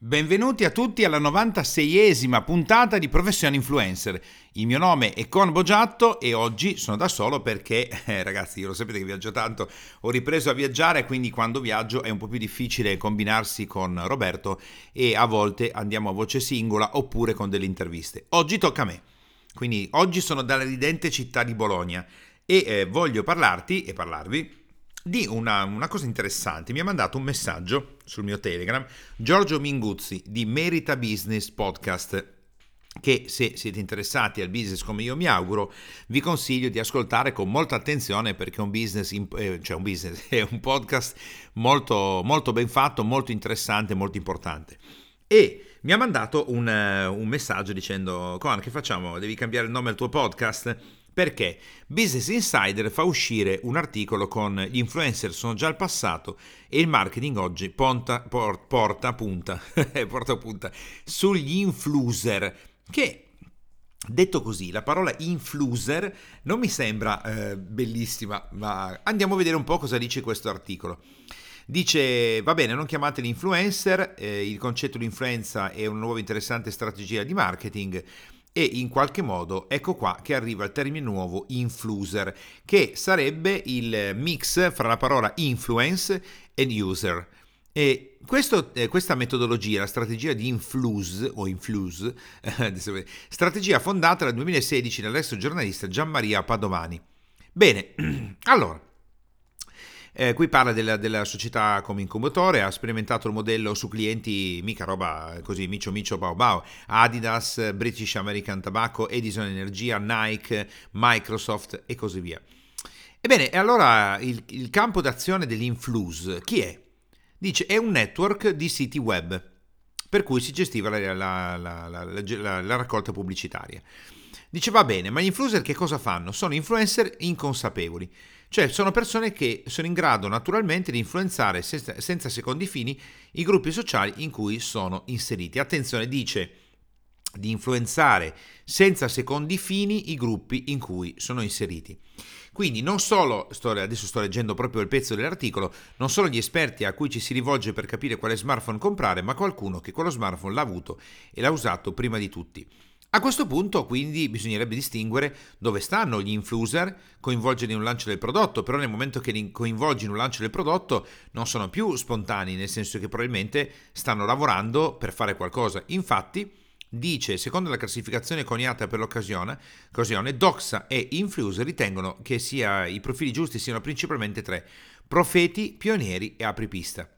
Benvenuti a tutti alla 96esima puntata di Professione Influencer. Il mio nome è Con Bogiatto e oggi sono da solo perché, eh, ragazzi, lo sapete che viaggio tanto, ho ripreso a viaggiare, quindi quando viaggio è un po' più difficile combinarsi con Roberto e a volte andiamo a voce singola oppure con delle interviste. Oggi tocca a me. Quindi oggi sono dalla ridente città di Bologna e eh, voglio parlarti e parlarvi di una, una, cosa interessante. Mi ha mandato un messaggio sul mio Telegram Giorgio Minguzzi di Merita Business Podcast che se siete interessati al business come io mi auguro, vi consiglio di ascoltare con molta attenzione perché è un business, eh, cioè un business, è un podcast molto, molto ben fatto, molto interessante, molto importante. E mi ha mandato un, un messaggio dicendo, Conan, che facciamo? Devi cambiare il nome al tuo podcast? Perché Business Insider fa uscire un articolo con gli influencer sono già al passato e il marketing oggi ponta, por, porta, punta, porta punta sugli influencer che Detto così, la parola influencer non mi sembra eh, bellissima, ma andiamo a vedere un po' cosa dice questo articolo. Dice, va bene, non chiamateli influencer, eh, il concetto di influenza è una nuova interessante strategia di marketing e in qualche modo ecco qua che arriva il termine nuovo influencer, che sarebbe il mix fra la parola influence e user. E questo, eh, questa metodologia, la strategia di influence, o influence, eh, strategia fondata nel 2016 dall'ex giornalista Gianmaria Padovani. Bene, allora, eh, qui parla della, della, società come incubatore, ha sperimentato il modello su clienti, mica roba così, micio micio bao bao, Adidas, British American Tobacco, Edison Energia, Nike, Microsoft e così via. Ebbene, allora il, il campo d'azione dell'Influx chi è? Dice è un network di siti web per cui si gestiva la, la, la, la raccolta pubblicitaria. Dice va bene, ma gli influencer che cosa fanno? Sono influencer inconsapevoli. Cioè sono persone che sono in grado naturalmente di influenzare senza, senza secondi fini i gruppi sociali in cui sono inseriti. Attenzione, dice di influenzare senza secondi fini i gruppi in cui sono inseriti. Quindi non solo, sto, adesso sto leggendo proprio il pezzo dell'articolo, non solo gli esperti a cui ci si rivolge per capire quale smartphone comprare, ma qualcuno che quello smartphone l'ha avuto e l'ha usato prima di tutti. A questo punto quindi bisognerebbe distinguere dove stanno gli influencer coinvolgere in un lancio del prodotto, però nel momento che li coinvolgi in un lancio del prodotto non sono più spontanei, nel senso che probabilmente stanno lavorando per fare qualcosa. Infatti dice, secondo la classificazione coniata per l'occasione, Doxa e Influencer ritengono che sia, i profili giusti siano principalmente tre, profeti, pionieri e apripista.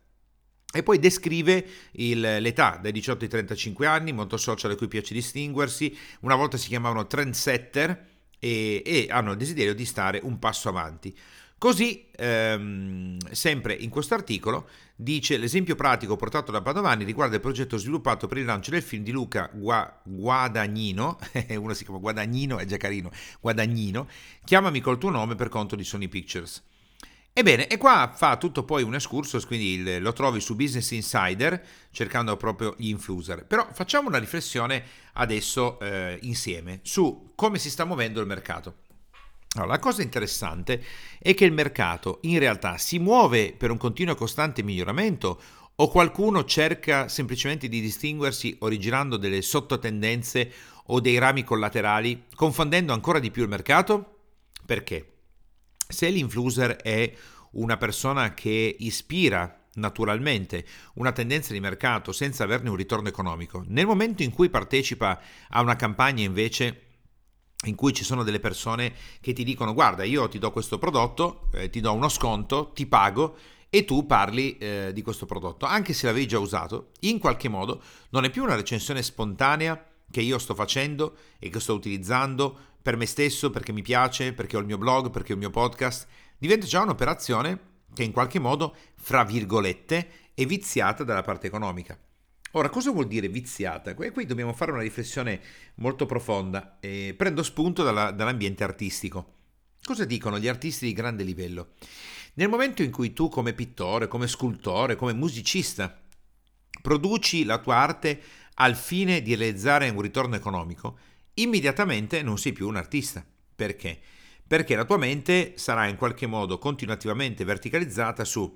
E poi descrive il, l'età dai 18 ai 35 anni, molto social a cui piace distinguersi, una volta si chiamavano trendsetter e, e hanno il desiderio di stare un passo avanti. Così, ehm, sempre in questo articolo, dice l'esempio pratico portato da Padovani riguarda il progetto sviluppato per il lancio del film di Luca Gua- Guadagnino, uno si chiama Guadagnino, è già carino, Guadagnino, chiamami col tuo nome per conto di Sony Pictures. Ebbene, e qua fa tutto poi un excursus, quindi lo trovi su Business Insider cercando proprio gli influencer. Però facciamo una riflessione adesso eh, insieme su come si sta muovendo il mercato. Allora, la cosa interessante è che il mercato in realtà si muove per un continuo e costante miglioramento o qualcuno cerca semplicemente di distinguersi originando delle sottotendenze o dei rami collaterali, confondendo ancora di più il mercato? Perché? Se l'influencer è una persona che ispira naturalmente una tendenza di mercato senza averne un ritorno economico, nel momento in cui partecipa a una campagna invece in cui ci sono delle persone che ti dicono guarda io ti do questo prodotto, eh, ti do uno sconto, ti pago e tu parli eh, di questo prodotto, anche se l'avevi già usato, in qualche modo non è più una recensione spontanea che io sto facendo e che sto utilizzando per me stesso, perché mi piace, perché ho il mio blog, perché ho il mio podcast, diventa già un'operazione che in qualche modo, fra virgolette, è viziata dalla parte economica. Ora, cosa vuol dire viziata? E qui dobbiamo fare una riflessione molto profonda. E prendo spunto dalla, dall'ambiente artistico. Cosa dicono gli artisti di grande livello? Nel momento in cui tu come pittore, come scultore, come musicista produci la tua arte al fine di realizzare un ritorno economico, immediatamente non sei più un artista. Perché? Perché la tua mente sarà in qualche modo continuativamente verticalizzata su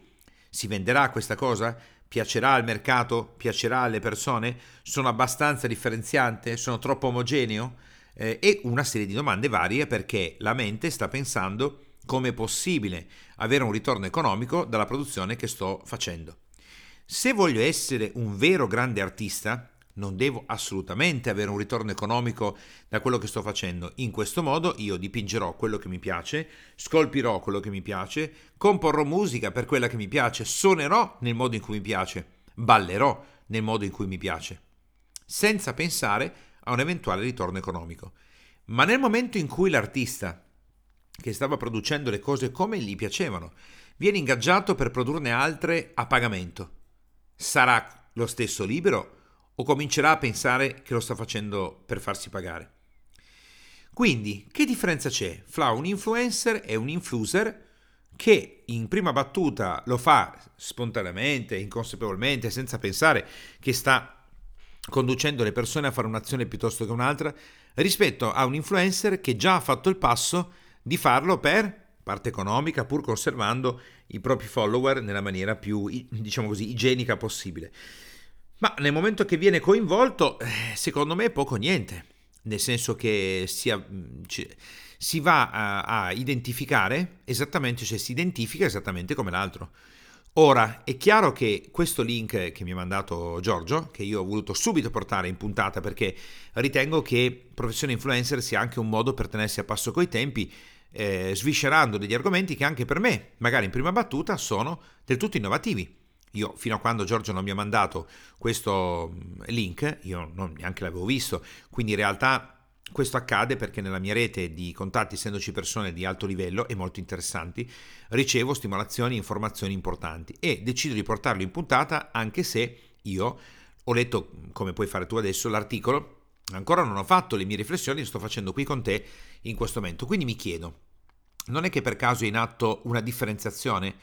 si venderà questa cosa? Piacerà al mercato? Piacerà alle persone? Sono abbastanza differenziante? Sono troppo omogeneo? Eh, e una serie di domande varie perché la mente sta pensando come è possibile avere un ritorno economico dalla produzione che sto facendo. Se voglio essere un vero grande artista, non devo assolutamente avere un ritorno economico da quello che sto facendo. In questo modo io dipingerò quello che mi piace, scolpirò quello che mi piace, comporrò musica per quella che mi piace, suonerò nel modo in cui mi piace, ballerò nel modo in cui mi piace, senza pensare a un eventuale ritorno economico. Ma nel momento in cui l'artista che stava producendo le cose come gli piacevano viene ingaggiato per produrne altre a pagamento, sarà lo stesso libero o comincerà a pensare che lo sta facendo per farsi pagare. Quindi, che differenza c'è fra un influencer e un influencer che in prima battuta lo fa spontaneamente, inconsapevolmente, senza pensare che sta conducendo le persone a fare un'azione piuttosto che un'altra, rispetto a un influencer che già ha fatto il passo di farlo per parte economica, pur conservando i propri follower nella maniera più, diciamo così, igienica possibile. Ma nel momento che viene coinvolto, eh, secondo me poco niente, nel senso che mm, si va a, a identificare esattamente, cioè si identifica esattamente come l'altro. Ora, è chiaro che questo link che mi ha mandato Giorgio, che io ho voluto subito portare in puntata perché ritengo che professione influencer sia anche un modo per tenersi a passo coi tempi, eh, sviscerando degli argomenti che anche per me, magari in prima battuta, sono del tutto innovativi. Io fino a quando Giorgio non mi ha mandato questo mm, link, io non neanche l'avevo visto, quindi in realtà questo accade perché nella mia rete di contatti, essendoci persone di alto livello e molto interessanti, ricevo stimolazioni e informazioni importanti e decido di portarlo in puntata anche se io ho letto, come puoi fare tu adesso, l'articolo, ancora non ho fatto le mie riflessioni, sto facendo qui con te in questo momento. Quindi mi chiedo, non è che per caso è in atto una differenziazione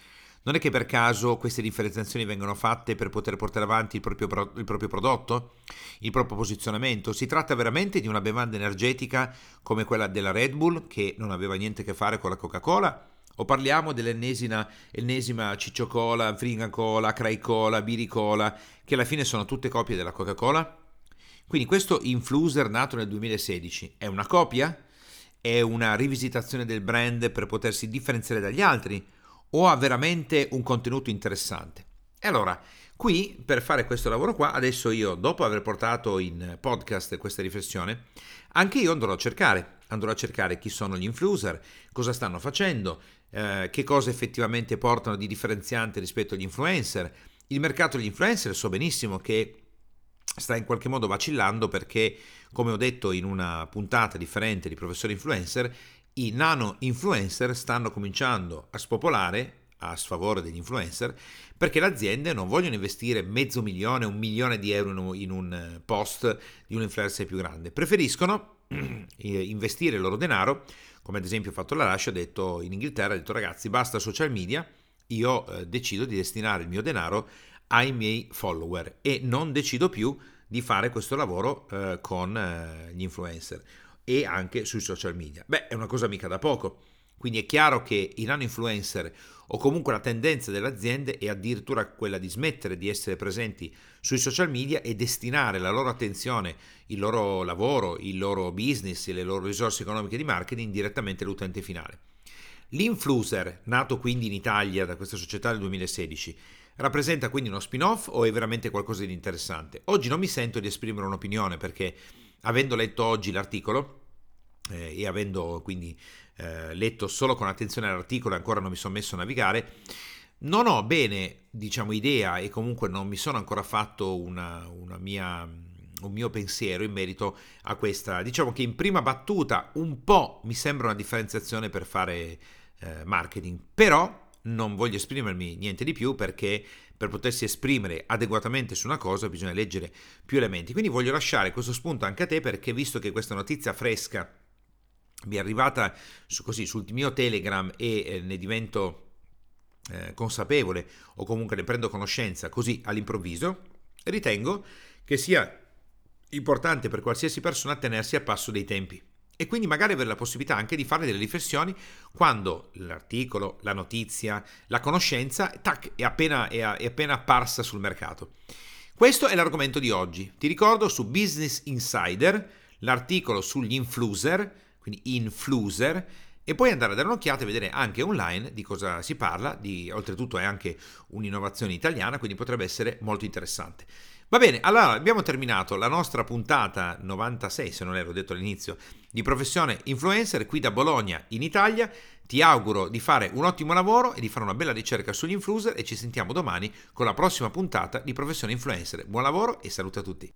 non è che per caso queste differenziazioni vengono fatte per poter portare avanti il proprio, il proprio, prodotto, il proprio posizionamento. Si tratta veramente di una bevanda energetica come quella della Red Bull, che non aveva niente a che fare con la Coca-Cola, o parliamo dell'ennesima ennesima Ciccio Cola, Fringa Cola, Cray Cola, Biri Cola, che alla fine sono tutte copie della Coca-Cola? Quindi questo influencer nato nel 2016 è una copia? È una rivisitazione del brand per potersi differenziare dagli altri? O ha veramente un contenuto interessante. E allora, qui per fare questo lavoro qua, adesso io, dopo aver portato in podcast questa riflessione, anche io andrò a cercare, andrò a cercare chi sono gli influencer, cosa stanno facendo, eh, che cosa effettivamente portano di differenziante rispetto agli influencer. Il mercato degli influencer so benissimo che sta in qualche modo vacillando perché, come ho detto in una puntata differente di Professore Influencer, i nano influencer stanno cominciando a spopolare a sfavore degli influencer perché le aziende non vogliono investire mezzo milione, un milione di euro in un eh, post di un influencer più grande, preferiscono investire il loro denaro, come ad esempio ha fatto la Russia, ha detto in Inghilterra, ha detto ragazzi basta social media, io eh, decido di destinare il mio denaro ai miei follower e non decido più di fare questo lavoro eh, con eh, gli influencer e anche sui social media. Beh, è una cosa mica da poco. Quindi è chiaro che i nano influencer o comunque la tendenza delle aziende è addirittura quella di smettere di essere presenti sui social media e destinare la loro attenzione, il loro lavoro, il loro business le loro risorse economiche di marketing direttamente all'utente finale. L'influencer, nato quindi in Italia da questa società nel 2016, rappresenta quindi uno spin-off o è veramente qualcosa di interessante? Oggi non mi sento di esprimere un'opinione perché avendo letto oggi l'articolo eh, e avendo quindi eh, letto solo con attenzione l'articolo e ancora non mi sono messo a navigare, non ho bene, diciamo, idea e comunque non mi sono ancora fatto una, una mia, un mio pensiero in merito a questa. Diciamo che in prima battuta un po' mi sembra una differenziazione per fare eh, marketing, però non voglio esprimermi niente di più perché per potersi esprimere adeguatamente su una cosa bisogna leggere più elementi. Quindi voglio lasciare questo spunto anche a te perché visto che questa notizia fresca mi è arrivata su, così, sul mio Telegram e eh, ne divento eh, consapevole o comunque ne prendo conoscenza così all'improvviso, ritengo che sia importante per qualsiasi persona tenersi a passo dei tempi e quindi magari avere la possibilità anche di fare delle riflessioni quando l'articolo, la notizia, la conoscenza tac, è, appena, è, è appena apparsa sul mercato. Questo è l'argomento di oggi. Ti ricordo su Business Insider l'articolo sugli influencer, quindi influencer, e puoi andare a dare un'occhiata e vedere anche online di cosa si parla, di, oltretutto è anche un'innovazione italiana, quindi potrebbe essere molto interessante. Va bene, allora abbiamo terminato la nostra puntata 96, se non ero detto all'inizio, di professione influencer qui da Bologna in Italia. Ti auguro di fare un ottimo lavoro e di fare una bella ricerca sugli influencer e ci sentiamo domani con la prossima puntata di professione influencer. Buon lavoro e saluto a tutti.